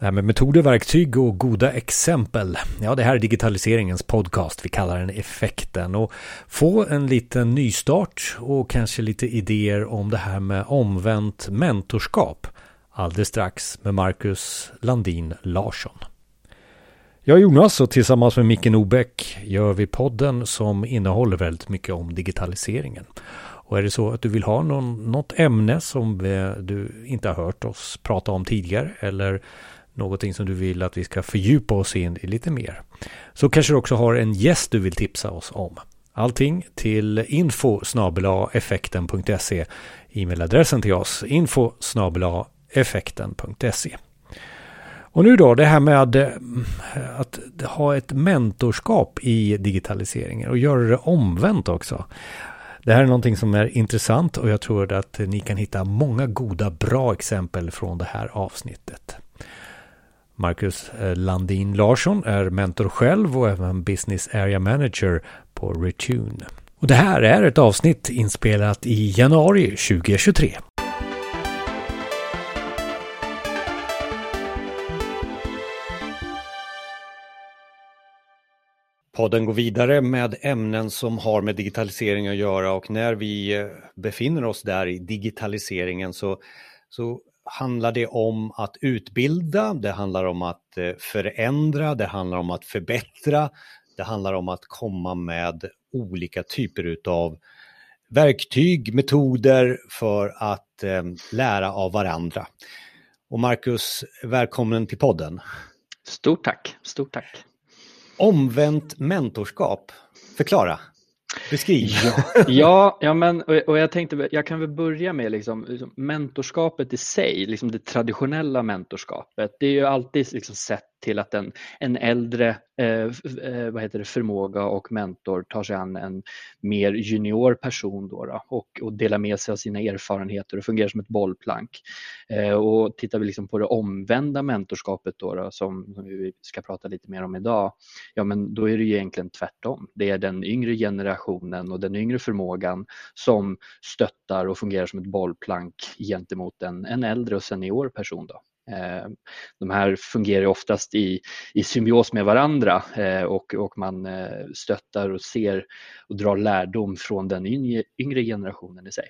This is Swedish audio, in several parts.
Det här med metoder, verktyg och goda exempel. Ja, det här är digitaliseringens podcast. Vi kallar den Effekten. Och få en liten nystart och kanske lite idéer om det här med omvänt mentorskap. Alldeles strax med Marcus Landin Larsson. Jag är Jonas och tillsammans med Micke Nobäck gör vi podden som innehåller väldigt mycket om digitaliseringen. Och är det så att du vill ha någon, något ämne som du inte har hört oss prata om tidigare eller någonting som du vill att vi ska fördjupa oss in i lite mer. Så kanske du också har en gäst du vill tipsa oss om. Allting till info effekten.se E-mailadressen till oss info effekten.se och nu då det här med eh, att ha ett mentorskap i digitaliseringen och göra det omvänt också. Det här är någonting som är intressant och jag tror att ni kan hitta många goda bra exempel från det här avsnittet. Marcus eh, Landin Larsson är mentor själv och även Business Area Manager på Retune. Och det här är ett avsnitt inspelat i januari 2023. Podden går vidare med ämnen som har med digitalisering att göra och när vi eh, befinner oss där i digitaliseringen så, så handlar det om att utbilda, det handlar om att eh, förändra, det handlar om att förbättra, det handlar om att komma med olika typer utav verktyg, metoder för att eh, lära av varandra. Och Marcus, välkommen till podden. Stort tack, stort tack. Omvänt mentorskap, förklara. Beskriv. Ja, ja, men och jag tänkte, jag kan väl börja med liksom, liksom, mentorskapet i sig, liksom det traditionella mentorskapet. Det är ju alltid liksom sett till att en, en äldre eh, eh, vad heter det, förmåga och mentor tar sig an en mer junior person då, då och, och delar med sig av sina erfarenheter och fungerar som ett bollplank. Eh, och tittar vi liksom på det omvända mentorskapet då, då som, som, vi ska prata lite mer om idag, ja men då är det ju egentligen tvärtom. Det är den yngre generationen och den yngre förmågan som stöttar och fungerar som ett bollplank gentemot en, en äldre och senior person. Då. Eh, de här fungerar oftast i, i symbios med varandra eh, och, och man eh, stöttar och ser och drar lärdom från den yngre generationen i sig.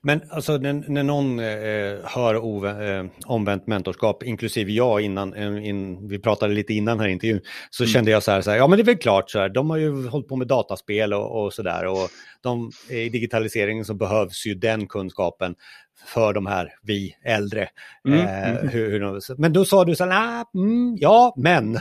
Men alltså när, när någon eh, hör eh, omvänt mentorskap, inklusive jag innan, eh, in, vi pratade lite innan här intervjun, så mm. kände jag så här, så här, ja men det är väl klart så här, de har ju hållit på med dataspel och, och så där och de, i digitaliseringen så behövs ju den kunskapen för de här, vi äldre. Mm, eh, mm. Hur, hur de, men då sa du så här, nah, mm, ja men.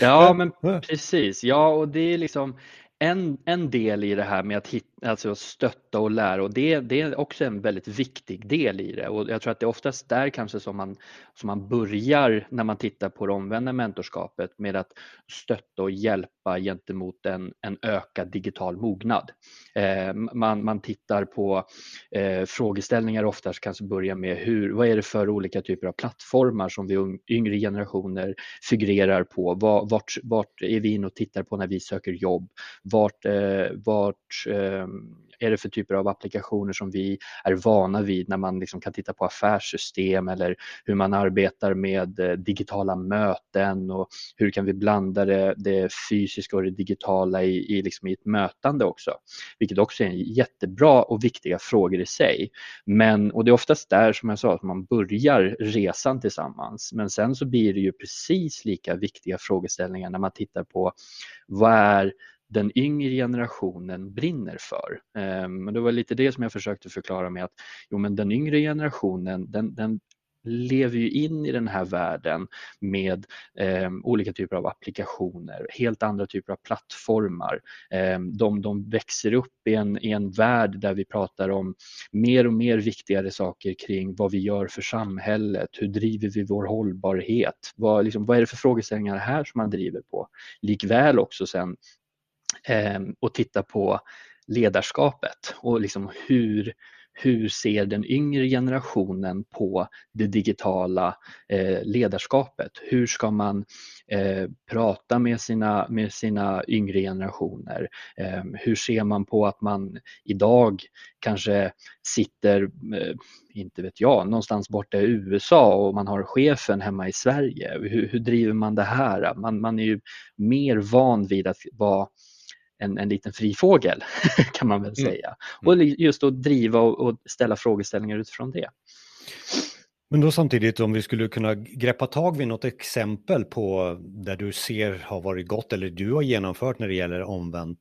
ja men precis, ja och det är liksom en, en del i det här med att hitta alltså stötta och lära och det, det är också en väldigt viktig del i det och jag tror att det är oftast där kanske som man, som man börjar när man tittar på det omvända mentorskapet med att stötta och hjälpa gentemot en, en ökad digital mognad. Eh, man, man tittar på eh, frågeställningar oftast kanske börjar med hur, vad är det för olika typer av plattformar som vi yngre generationer figurerar på? Vart, vart är vi inne och tittar på när vi söker jobb? Vart, eh, vart eh, är det för typer av applikationer som vi är vana vid när man liksom kan titta på affärssystem eller hur man arbetar med eh, digitala möten och hur kan vi blanda det, det fysiska och det digitala i, i, liksom i ett mötande också. Vilket också är en jättebra och viktiga frågor i sig. Men, och det är oftast där som jag sa, att man börjar resan tillsammans. Men sen så blir det ju precis lika viktiga frågeställningar när man tittar på vad är den yngre generationen brinner för. Ehm, men det var lite det som jag försökte förklara med att jo, men den yngre generationen den, den lever ju in i den här världen med eh, olika typer av applikationer, helt andra typer av plattformar. Eh, de, de växer upp i en, i en värld där vi pratar om mer och mer viktigare saker kring vad vi gör för samhället, hur driver vi vår hållbarhet, vad, liksom, vad är det för frågeställningar här som man driver på? Likväl också sen Ehm, och titta på ledarskapet och liksom hur, hur ser den yngre generationen på det digitala eh, ledarskapet? Hur ska man eh, prata med sina, med sina yngre generationer? Eh, hur ser man på att man idag kanske sitter, eh, inte vet jag, någonstans borta i USA och man har chefen hemma i Sverige? Hur, hur driver man det här? Man, man är ju mer van vid att vara en, en liten fri fågel kan man väl mm. säga. Mm. Och just att driva och, och ställa frågeställningar utifrån det. Men då samtidigt om vi skulle kunna greppa tag vid något exempel på där du ser har varit gott eller du har genomfört när det gäller omvänt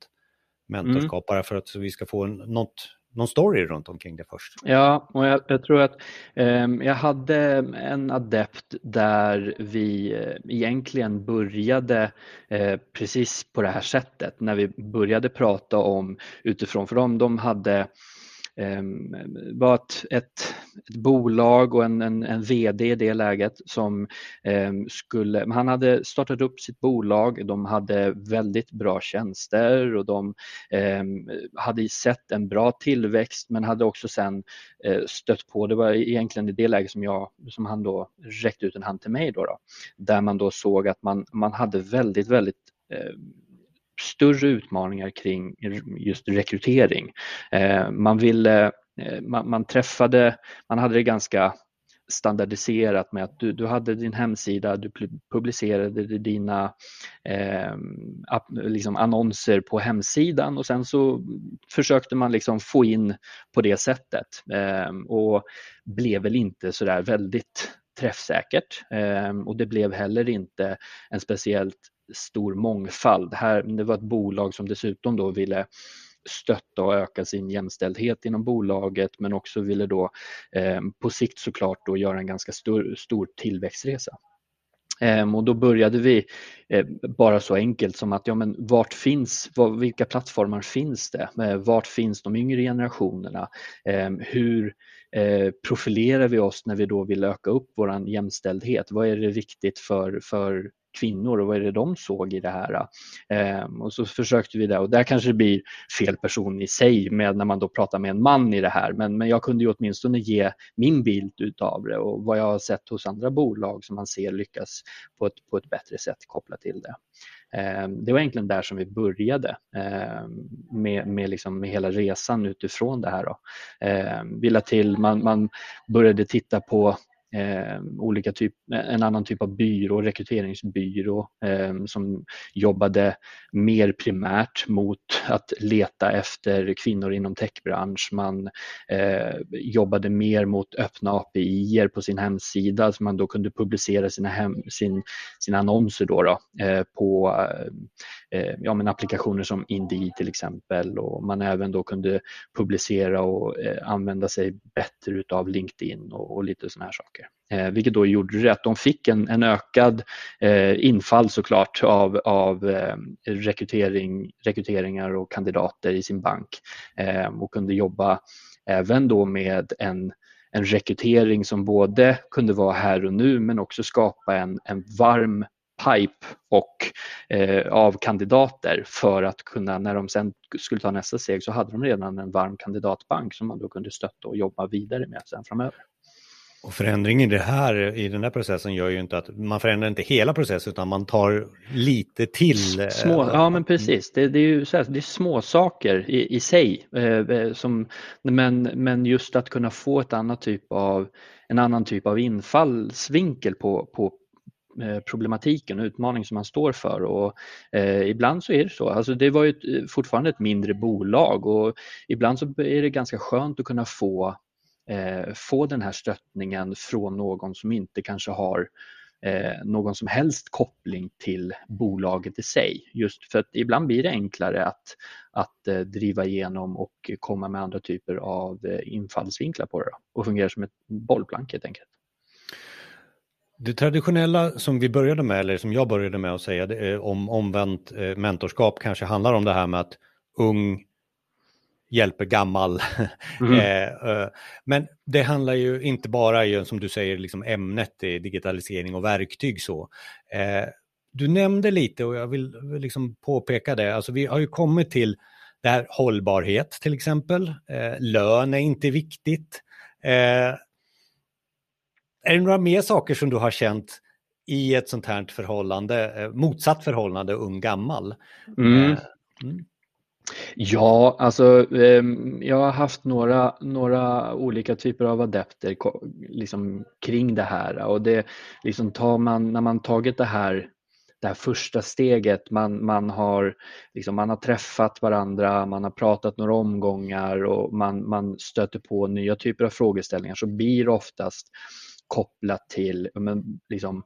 mentorskap, mm. bara för att vi ska få en, något någon story runt omkring det först? Ja, och jag, jag tror att eh, jag hade en adept där vi eh, egentligen började eh, precis på det här sättet när vi började prata om utifrån, för dem, de hade Ehm, var ett, ett, ett, bolag och en, en, en, VD i det läget som eh, skulle, han hade startat upp sitt bolag, de hade väldigt bra tjänster och de eh, hade sett en bra tillväxt men hade också sen eh, stött på, det var egentligen i det läget som, jag, som han då räckte ut en hand till mig då, då där man då såg att man, man hade väldigt, väldigt ehm, större utmaningar kring just rekrytering. Eh, man ville, eh, man, man träffade, man hade det ganska standardiserat med att du, du hade din hemsida, du publicerade dina eh, liksom annonser på hemsidan och sen så försökte man liksom få in på det sättet eh, och blev väl inte sådär väldigt träffsäkert eh, och det blev heller inte en speciellt stor mångfald. Här, det var ett bolag som dessutom då ville stötta och öka sin jämställdhet inom bolaget men också ville då eh, på sikt såklart då göra en ganska stor, stor tillväxtresa. Eh, och då började vi eh, bara så enkelt som att ja, men vart finns, var, vilka plattformar finns det? Eh, vart finns de yngre generationerna? Ehm, hur eh, profilerar vi oss när vi då vill öka upp vår jämställdhet? Vad är det viktigt för, för kvinnor och vad är det de såg i det här? Eh, och så försökte vi det och där kanske det blir fel person i sig med när man då pratar med en man i det här men, men jag kunde ju åtminstone ge min bild utav det och vad jag har sett hos andra bolag som man ser lyckas på ett, på ett bättre sätt kopplat till det. Eh, det var egentligen där som vi började eh, med, med, liksom, med hela resan utifrån det här. Då. Ehm, vi till, man, man började titta på eh, olika typ, en annan typ av byrå, rekryteringsbyrå eh, som jobbade mer primärt mot att leta efter kvinnor inom techbransch. Man eh, jobbade mer mot öppna API på sin hemsida så man då kunde publicera sina, hem, sin, sina annonser då, då eh, på eh, Eh, ja, men applikationer som Indeed till exempel och man även då kunde publicera och eh, använda sig bättre utav LinkedIn och, och lite sådana här saker. Eh, vilket då gjorde det att de fick en, en ökad eh, infall såklart av, av eh, rekrytering, rekryteringar och kandidater i sin bank eh, och kunde jobba även då med en en rekrytering som både kunde vara här och nu men också skapa en, en varm pipe och eh, av kandidater för att kunna, när de sen skulle ta nästa steg så hade de redan en varm kandidatbank som man då kunde stötta och jobba vidare med sen framöver. Och förändring i det här, i den här processen gör ju inte att man förändrar inte hela processen utan man tar lite till. Eh, små, ja men precis, det, det är ju så här, det är små saker i, i sig. Eh, eh, som, men, men just att kunna få ett annat typ av, en annan typ av infallsvinkel på, på Eh, problematiken och utmaningen som man står för och eh, ibland så är det så. Alltså det var ju ett, eh, fortfarande ett mindre bolag och ibland så är det ganska skönt att kunna få eh, få den här stöttningen från någon som inte kanske har eh, någon som helst koppling till bolaget i sig. Just för att ibland blir det enklare att, att eh, driva igenom och komma med andra typer av eh, infallsvinklar på det då, och fungera som ett bollplank helt enkelt. Det traditionella som vi började med, eller som jag började med att säga det, om omvänt eh, mentorskap kanske handlar om det här med att ung hjälper gammal. Mm. men det handlar ju inte bara, som du säger, liksom ämnet digitalisering och verktyg så. Du nämnde lite och jag vill liksom påpeka det, alltså vi har ju kommit till där hållbarhet till exempel, lön är inte viktigt. Är det några mer saker som du har känt i ett sånt här förhållande, eh, motsatt förhållande ung-gammal? Mm. Eh, mm. Ja, alltså ehm, jag har haft några, några olika typer av adepter liksom, kring det här och det liksom tar man, när man tagit det här det här första steget, man, man, har, liksom, man har träffat varandra, man har pratat några omgångar och man, man stöter på nya typer av frågeställningar så blir oftast kopplat till men, liksom,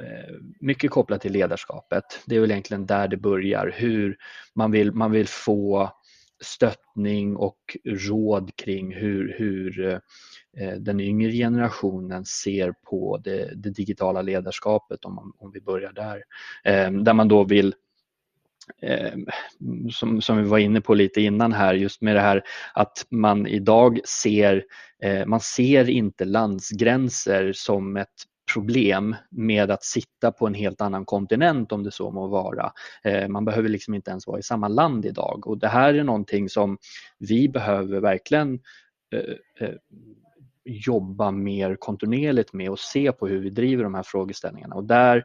eh, mycket kopplat till ledarskapet. Det är väl egentligen där det börjar, hur man vill, man vill få stöttning och råd kring hur, hur eh, den yngre generationen ser på det, det digitala ledarskapet om, man, om vi börjar där. Eh, där man då vill Ehm, som, som vi var inne på lite innan här, just med det här att man idag ser, eh, man ser inte landsgränser som ett problem med att sitta på en helt annan kontinent om det så må vara. Eh, man behöver liksom inte ens vara i samma land idag och det här är någonting som vi behöver verkligen eh, eh, jobba mer kontinuerligt med och se på hur vi driver de här frågeställningarna. Och där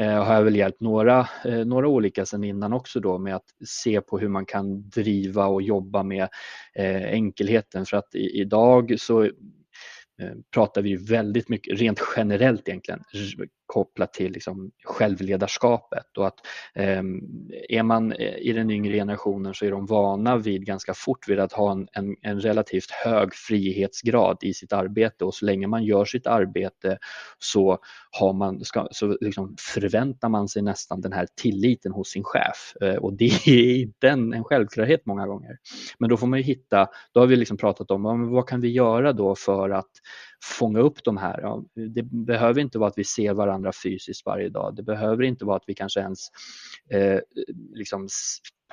Eh, har jag väl hjälpt några, eh, några olika sedan innan också då med att se på hur man kan driva och jobba med eh, enkelheten. För att idag så pratar vi väldigt mycket, rent generellt egentligen, kopplat till liksom självledarskapet. Och att eh, är man eh, i den yngre generationen så är de vana vid ganska fort vid att ha en, en, en, relativt hög frihetsgrad i sitt arbete. Och så länge man gör sitt arbete så, har man, ska, så liksom förväntar man sig nästan den här tilliten hos sin chef. Eh, och det är inte en, en självklarhet många gånger. Men då får man ju hitta, då har vi liksom pratat om vad kan vi göra då för att fånga upp de här. Ja, det behöver inte vara att vi ser varandra fysiskt varje dag. Det behöver inte vara att vi kanske ens eh, liksom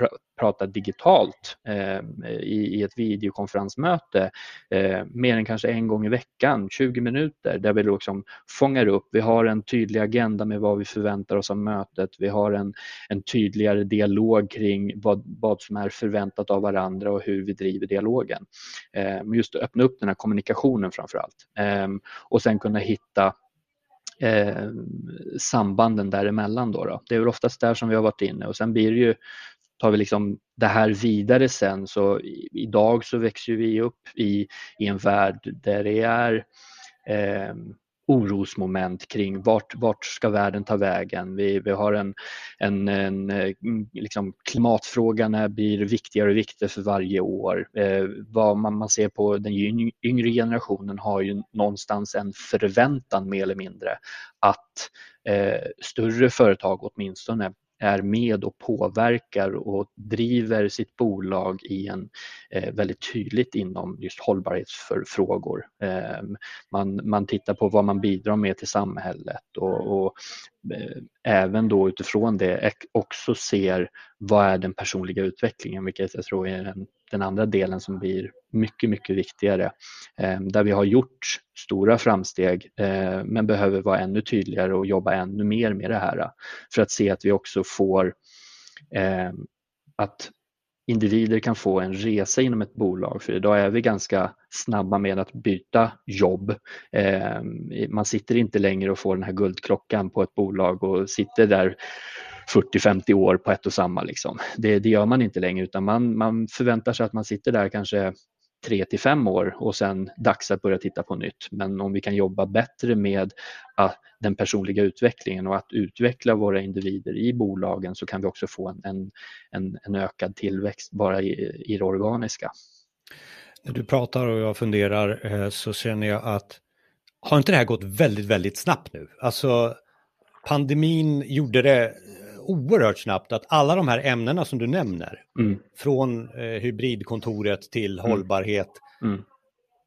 pr prata digitalt eh, i, i, ett videokonferensmöte eh, mer än kanske en gång i veckan, 20 minuter, där vi liksom fångar upp. Vi har en tydlig agenda med vad vi förväntar oss av mötet. Vi har en, en tydligare dialog kring vad, vad som är förväntat av varandra och hur vi driver dialogen. Eh, just att öppna upp den här kommunikationen framför allt eh, och sen kunna hitta eh, sambanden däremellan. Då, då Det är väl oftast där som vi har varit inne och sen blir det ju tar vi liksom det här vidare sen så idag så växer vi upp i, i en värld där det är eh, orosmoment kring vart, vart ska världen ta vägen. Vi, vi har en, en, en mm, liksom klimatfrågan blir viktigare och viktigare för varje år. Eh, vad man, man ser på den yngre generationen har ju någonstans en förväntan mer eller mindre att eh, större företag åtminstone är med och påverkar och driver sitt bolag i en eh, väldigt tydligt inom just hållbarhetsfrågor. Eh, man, man tittar på vad man bidrar med till samhället och, och Eh, även då utifrån det också ser vad är den personliga utvecklingen, vilket jag tror är den, den andra delen som blir mycket, mycket viktigare. Eh, där vi har gjort stora framsteg eh, men behöver vara ännu tydligare och jobba ännu mer med det här eh, för att se att vi också får eh, att individer kan få en resa inom ett bolag för idag är vi ganska snabba med att byta jobb. Ehm, man sitter inte längre och får den här guldklockan på ett bolag och sitter där 40-50 år på ett och samma. Liksom. Det, det, gör man inte längre utan man, man förväntar sig att man sitter där kanske tre till fem år och sen dags att börja titta på nytt. Men om vi kan jobba bättre med ah, den personliga utvecklingen och att utveckla våra individer i bolagen så kan vi också få en, en, en ökad tillväxt bara i, i det organiska. När du pratar och jag funderar eh, så känner jag att har inte det här gått väldigt, väldigt snabbt nu? Alltså pandemin gjorde det oerhört snabbt att alla de här ämnena som du nämner, mm. från eh, hybridkontoret till mm. hållbarhet, mm.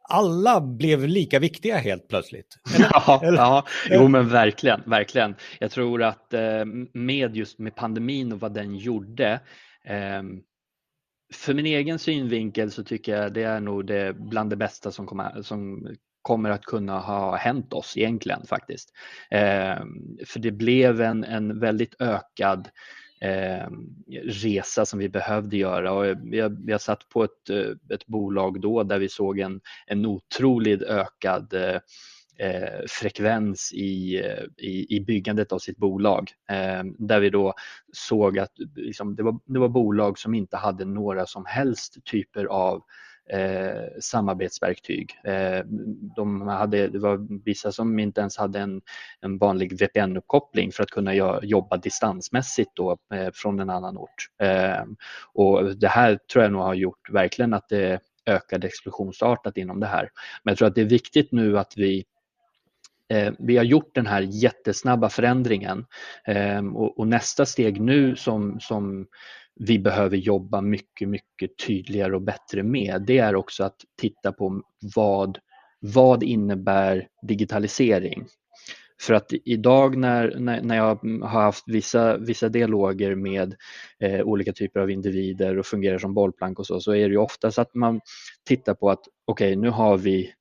alla blev lika viktiga helt plötsligt. Eller? Ja, Eller? ja, jo men verkligen, verkligen. Jag tror att eh, med just med pandemin och vad den gjorde, eh, för min egen synvinkel så tycker jag det är nog det bland det bästa som, kommer, som kommer att kunna ha hänt oss egentligen faktiskt. Eh, för det blev en, en väldigt ökad eh, resa som vi behövde göra. Och jag, jag satt på ett, eh, ett bolag då där vi såg en, en otroligt ökad eh, eh frekvens i, eh, i, i, byggandet av sitt bolag. Eh, där vi då såg att liksom, det, var, det var bolag som inte hade några som helst typer av eh, samarbetsverktyg. Eh, de hade, det var vissa som inte ens hade en, en vanlig VPN-uppkoppling för att kunna jobba distansmässigt då, eh, från en annan ort. Eh, och det här tror jag nog har gjort verkligen att det ökade explosionsartat inom det här. Men jag tror att det är viktigt nu att vi eh, vi har gjort den här jättesnabba förändringen eh, och, nästa steg nu som, som vi behöver jobba mycket, mycket tydligare och bättre med, det är också att titta på vad, vad innebär digitalisering? För att idag när, när, när jag har haft vissa, vissa dialoger med eh, olika typer av individer och fungerar som bollplank och så, så är det ju oftast att man tittar på att okej, okay, nu har vi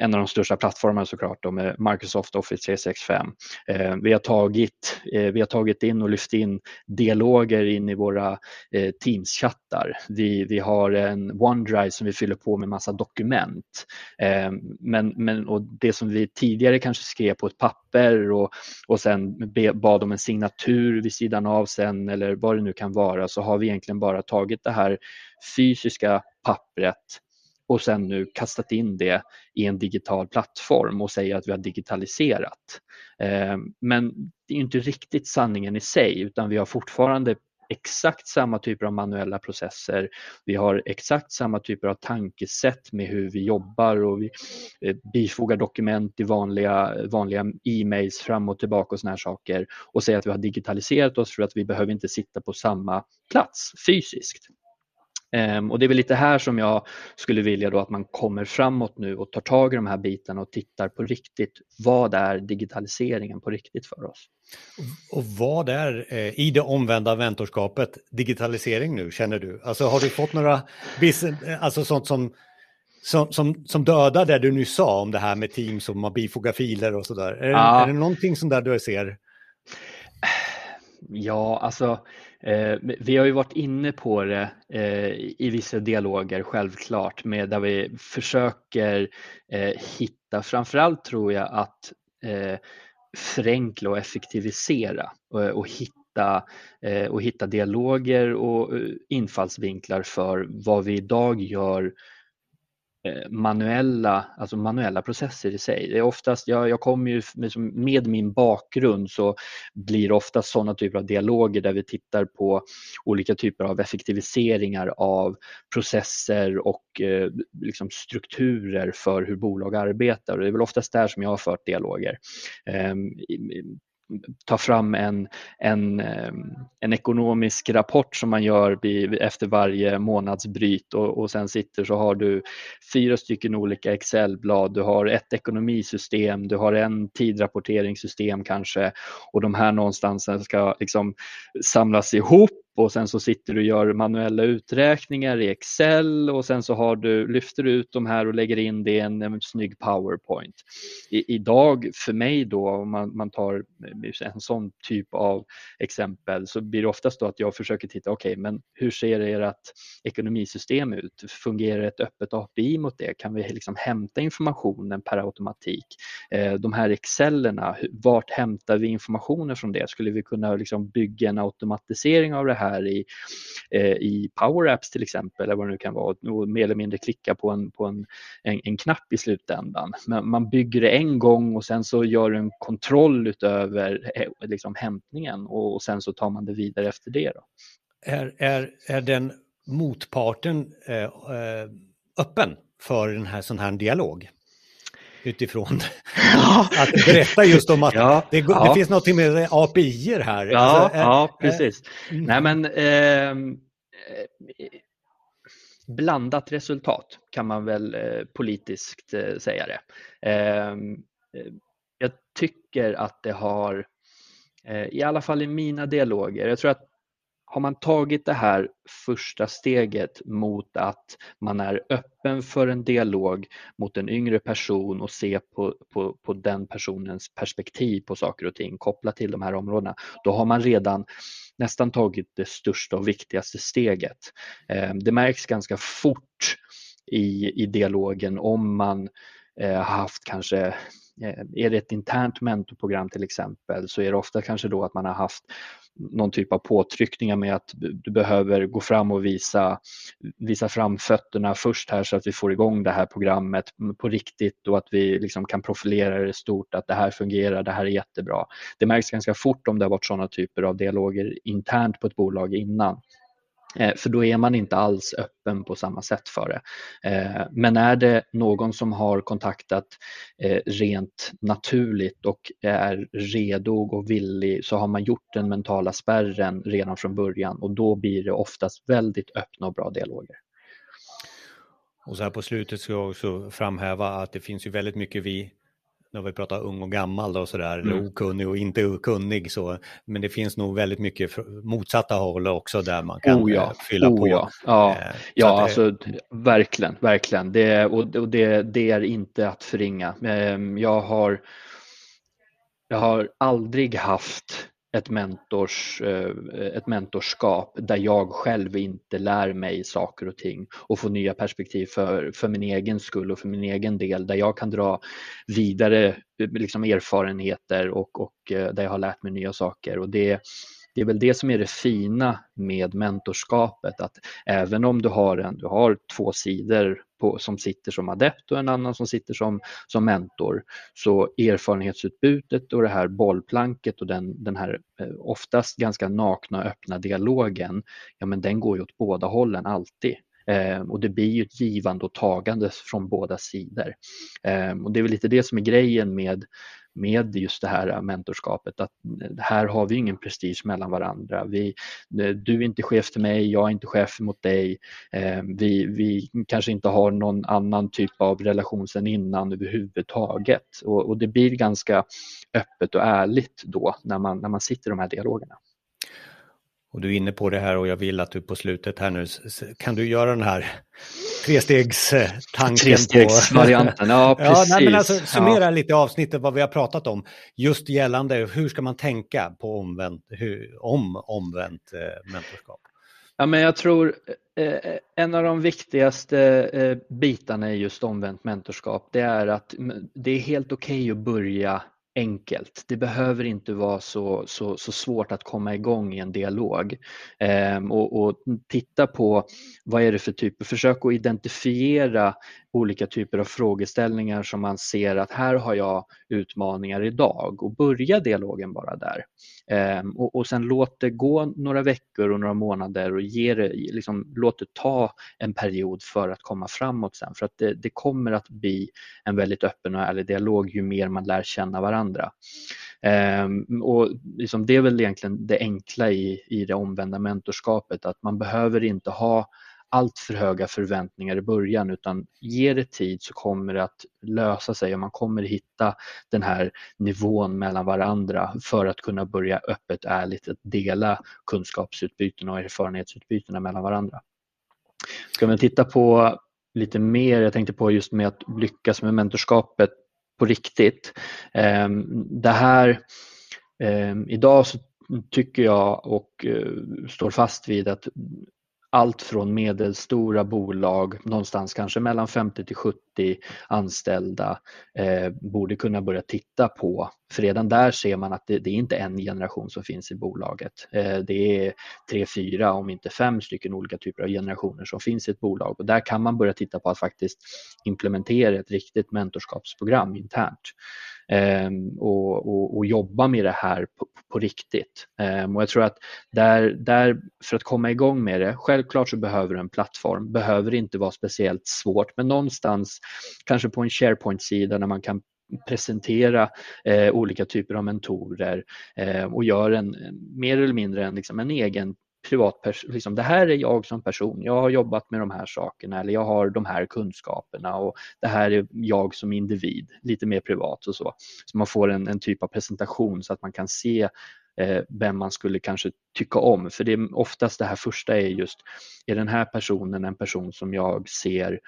en av de största plattformarna såklart, då, med Microsoft Office 365. Eh, vi, har tagit, eh, vi har tagit in och lyft in dialoger in i våra eh, Teams-chattar. Vi, vi har en OneDrive som vi fyller på med massa dokument. Eh, men, men, och det som vi tidigare kanske skrev på ett papper och, och sen be, bad om en signatur vid sidan av sen eller vad det nu kan vara så har vi egentligen bara tagit det här fysiska pappret och sen nu kastat in det i en digital plattform och säger att vi har digitaliserat. Eh, men det är inte riktigt sanningen i sig utan vi har fortfarande exakt samma typer av manuella processer. Vi har exakt samma typer av tankesätt med hur vi jobbar och vi eh, bifogar dokument i vanliga, vanliga e-mails fram och tillbaka och såna här saker och säger att vi har digitaliserat oss för att vi behöver inte sitta på samma plats fysiskt. Ehm, och det är väl lite här som jag skulle vilja då att man kommer framåt nu och tar tag i de här bitarna och tittar på riktigt. Vad är digitaliseringen på riktigt för oss? Och vad är eh, i det omvända mentorskapet digitalisering nu känner du? Alltså har du fått några, alltså sånt som som, som, som dödar det du nyss sa om det här med Teams och man bifogar filer och sådär. Är, ja. är det någonting som där du ser? Ja, alltså Eh, vi har ju varit inne på det eh, i vissa dialoger självklart med där vi försöker eh, hitta, framförallt tror jag att eh, förenkla och effektivisera och, och hitta eh, och hitta dialoger och eh, infallsvinklar för vad vi idag gör Eh, manuella, alltså manuella processer i sig. Det är oftast, jag, jag kommer ju med, liksom med, min bakgrund så blir det ofta sådana typer av dialoger där vi tittar på olika typer av effektiviseringar av processer och eh, liksom strukturer för hur bolag arbetar. Och det är väl oftast där som jag har fört dialoger. Eh, ta fram en, en, ehm, en ekonomisk rapport som man gör efter varje månadsbryt och, och sen sitter så har du fyra stycken olika Excelblad, du har ett ekonomisystem, du har en tidrapporteringssystem kanske och de här någonstans ska liksom samlas ihop och sen så sitter du och gör manuella uträkningar i Excel och sen så har du, lyfter du ut de här och lägger in det i en, en snygg PowerPoint. I, idag för mig då, om man, man tar en sån typ av exempel så blir det oftast då att jag försöker titta, okej okay, men hur ser ert ekonomisystem ut? Fungerar ett öppet API mot det? Kan vi liksom hämta informationen per automatik? Eh, de här Excellerna, vart hämtar vi informationen från det? Skulle vi kunna liksom bygga en automatisering av det här i, eh, i Power Apps till exempel, eller vad det nu kan vara, och mer eller mindre klicka på en, på en, en, en knapp i slutändan. Men man bygger det en gång och sen så gör du en kontroll utöver eh, liksom, hämtningen och, och sen så tar man det vidare efter det. Då. Är, är, är den motparten eh, eh öppen för den här sån här dialog? Utifrån att berätta just om att ja, det, ja. det, finns något med API här. Ja, alltså, ja äh, precis. Äh, Nej, men, eh, blandat resultat kan man väl eh, politiskt eh, säga det. Ehm, jag tycker att det har, eh, i alla fall i mina dialoger, jag tror att har man tagit det här första steget mot att man är öppen för en dialog mot en yngre person och se på, på, på den personens perspektiv på saker och ting kopplat till de här områdena, då har man redan nästan tagit det största och viktigaste steget. Ehm, det märks ganska fort i, i dialogen om man eh, har haft kanske eh, är det ett internt mentorprogram till exempel så är det ofta kanske då att man har haft någon typ av påtryckningar med att du behöver gå fram och visa, visa fram fötterna först här så att vi får igång det här programmet på riktigt och att vi liksom kan profilera det stort, att det här fungerar, det här är jättebra. Det märks ganska fort om det har varit sådana typer av dialoger internt på ett bolag innan. Eh, för då är man inte alls öppen på samma sätt för det. Eh, men är det någon som har kontaktat eh, rent naturligt och är redo och villig så har man gjort den mentala spärren redan från början och då blir det oftast väldigt öppna och bra dialoger. Och så här på slutet ska jag också framhäva att det finns ju väldigt mycket vi när vi pratar ung och gammal och sådär, mm. okunnig och inte kunnig så, men det finns nog väldigt mycket motsatta håll också där man kan oh ja. Eh, fylla oh på. Ja, ja, eh, ja det... alltså verkligen, verkligen. Det, och, och det, det är inte att förringa. Ehm, jag har, jag har aldrig haft ett, mentors, eh, ett mentorskap där jag själv inte lär mig saker och ting och får nya perspektiv för, för min egen skull och för min egen del där jag kan dra vidare eh, liksom erfarenheter och, och eh, där jag har lärt mig nya saker. Och det, det är väl det som är det fina med mentorskapet, att även om du har, en, du har två sidor på, som sitter som adept och en annan som sitter som, som mentor, så erfarenhetsutbytet och det här bollplanket och den, den här eh, oftast ganska nakna och öppna dialogen, ja men den går ju åt båda hållen alltid. Eh, och det blir ju ett givande och tagande från båda sidor. Eh, och det är väl lite det som är grejen med, med just det här mentorskapet, att eh, här har vi ingen prestige mellan varandra. Vi, eh, du är inte chef till mig, jag är inte chef mot dig. Ehm, vi, vi kanske inte har någon annan typ av relation sedan innan överhuvudtaget och, och det blir ganska öppet och ärligt då när man, när man sitter i de här dialogerna. Och du är inne på det här och jag vill att du på slutet här nu, kan du göra den här trestegstanken? Trestegsvarianten, ja precis. ja, nej, men alltså, summera ja. lite avsnittet vad vi har pratat om, just gällande hur ska man tänka på omvänt, hur, om omvänt eh, mentorskap? Ja, men jag tror eh, en av de viktigaste eh, bitarna i just omvänt mentorskap, det är att det är helt okej okay att börja enkelt. Det behöver inte vara så, så, så svårt att komma igång i en dialog. Ehm, och, och, titta på vad är det för typer, försök att identifiera olika typer av frågeställningar som man ser att här har jag utmaningar idag och börja dialogen bara där. Ehm, och, och sen låt det gå några veckor och några månader och ge det, liksom, låt det ta en period för att komma framåt sen för att det, det kommer att bli en väldigt öppen och ärlig dialog ju mer man lär känna varandra. Um, och liksom det är väl egentligen det enkla i, i det omvända mentorskapet, att man behöver inte ha allt för höga förväntningar i början utan ge det tid så kommer det att lösa sig och man kommer hitta den här nivån mellan varandra för att kunna börja öppet ärligt att dela kunskapsutbytena och erfarenhetsutbytena mellan varandra. Ska vi titta på lite mer, jag tänkte på just med att lyckas med mentorskapet på riktigt. Ehm, det här, ehm, idag så tycker jag och eh, står fast vid att allt från medelstora bolag, någonstans kanske mellan 50 till 70 anställda, eh, borde kunna börja titta på. För redan där ser man att det, det är inte en generation som finns i bolaget. Eh, det är tre, fyra, om inte fem stycken olika typer av generationer som finns i ett bolag och där kan man börja titta på att faktiskt implementera ett riktigt mentorskapsprogram internt. Ehm, och, och, och, jobba med det här på, på riktigt. Ehm, och jag tror att där, där, för att komma igång med det, självklart så behöver du en plattform, behöver inte vara speciellt svårt, men någonstans kanske på en SharePoint-sida där man kan presentera eh, olika typer av mentorer eh, och gör en mer eller mindre en, liksom en egen privatperson, liksom, det här är jag som person, jag har jobbat med de här sakerna eller jag har de här kunskaperna och det här är jag som individ, lite mer privat och så. Så man får en, en typ av presentation så att man kan se eh, vem man skulle kanske tycka om. För det är oftast det här första är just, är den här personen en person som jag ser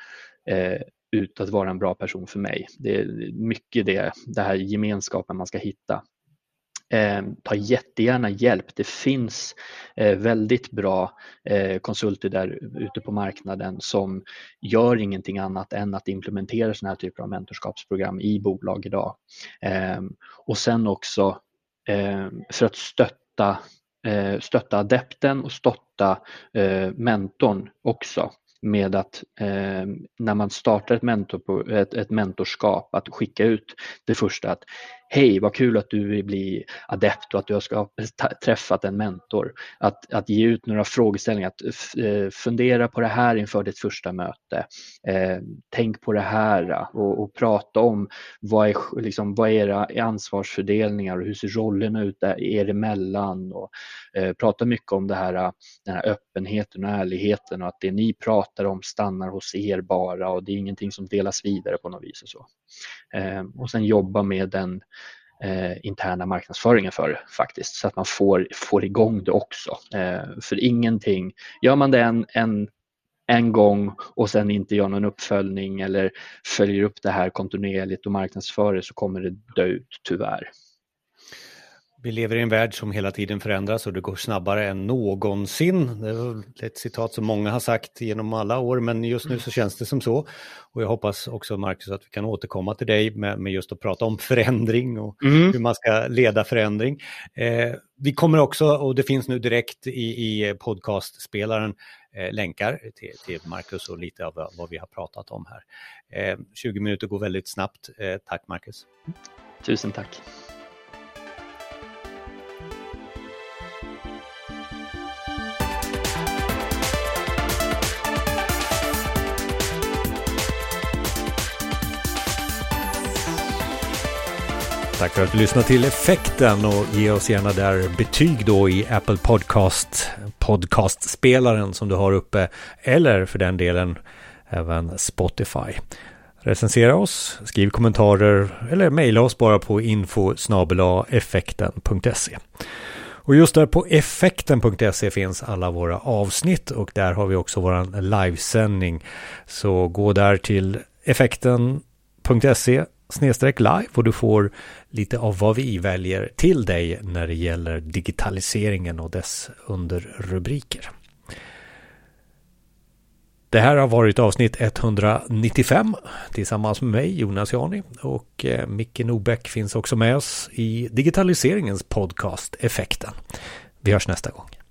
eh, ut att vara en bra person för mig? Det är mycket det, det här gemenskapen man ska hitta. Eh, ta jättegärna hjälp. Det finns eh, väldigt bra eh, konsulter där ute på marknaden som gör ingenting annat än att implementera sådana här typer av mentorskapsprogram i bolag idag. Ehm, och sen också ehm, för att stötta eh, stötta adepten och stötta eh, mentorn också med att eh, när man startar ett, mentor, ett, ett mentorskap att skicka ut det första att Hej, vad kul att du vill bli adept och att du har träffat en mentor. Att, att ge ut några frågeställningar, att eh, fundera på det här inför ditt första möte. Eh, tänk på det här och, och, prata om vad är, liksom, vad är era ansvarsfördelningar och hur ser rollerna ut er emellan. Och, eh, prata mycket om det här, den här öppenheten och ärligheten och att det ni pratar om stannar hos er bara och det är ingenting som delas vidare på något vis. Och, så. Eh, och sen jobba med den eh, interna marknadsföringen för det faktiskt så att man får, får igång det också. Eh, för ingenting, gör man det en, en, en gång och sen inte gör någon uppföljning eller följer upp det här kontinuerligt och marknadsför det så kommer det dö ut tyvärr. Vi lever i en värld som hela tiden förändras och det går snabbare än någonsin. Det är ett citat som många har sagt genom alla år, men just nu så känns det som så. Och jag hoppas också, Marcus, att vi kan återkomma till dig med, med just att prata om förändring och mm. hur man ska leda förändring. Eh, vi kommer också, och det finns nu direkt i, i podcastspelaren, eh, länkar till, till Marcus och lite av vad vi har pratat om här. Eh, 20 minuter går väldigt snabbt. Eh, tack Marcus. Tusen tack. Tack för att du lyssnade till Effekten och ge oss gärna där betyg då i Apple Podcast, podcastspelaren som du har uppe, eller för den delen även Spotify. Recensera oss, skriv kommentarer eller mejla oss bara på info effekten.se. Och just där på effekten.se finns alla våra avsnitt och där har vi också våran livesändning. Så gå där till effekten.se snedstreck live och du får lite av vad vi väljer till dig när det gäller digitaliseringen och dess underrubriker. Det här har varit avsnitt 195 tillsammans med mig, Jonas Jani och eh, Micke Nobäck finns också med oss i digitaliseringens podcast Effekten. Vi hörs nästa gång.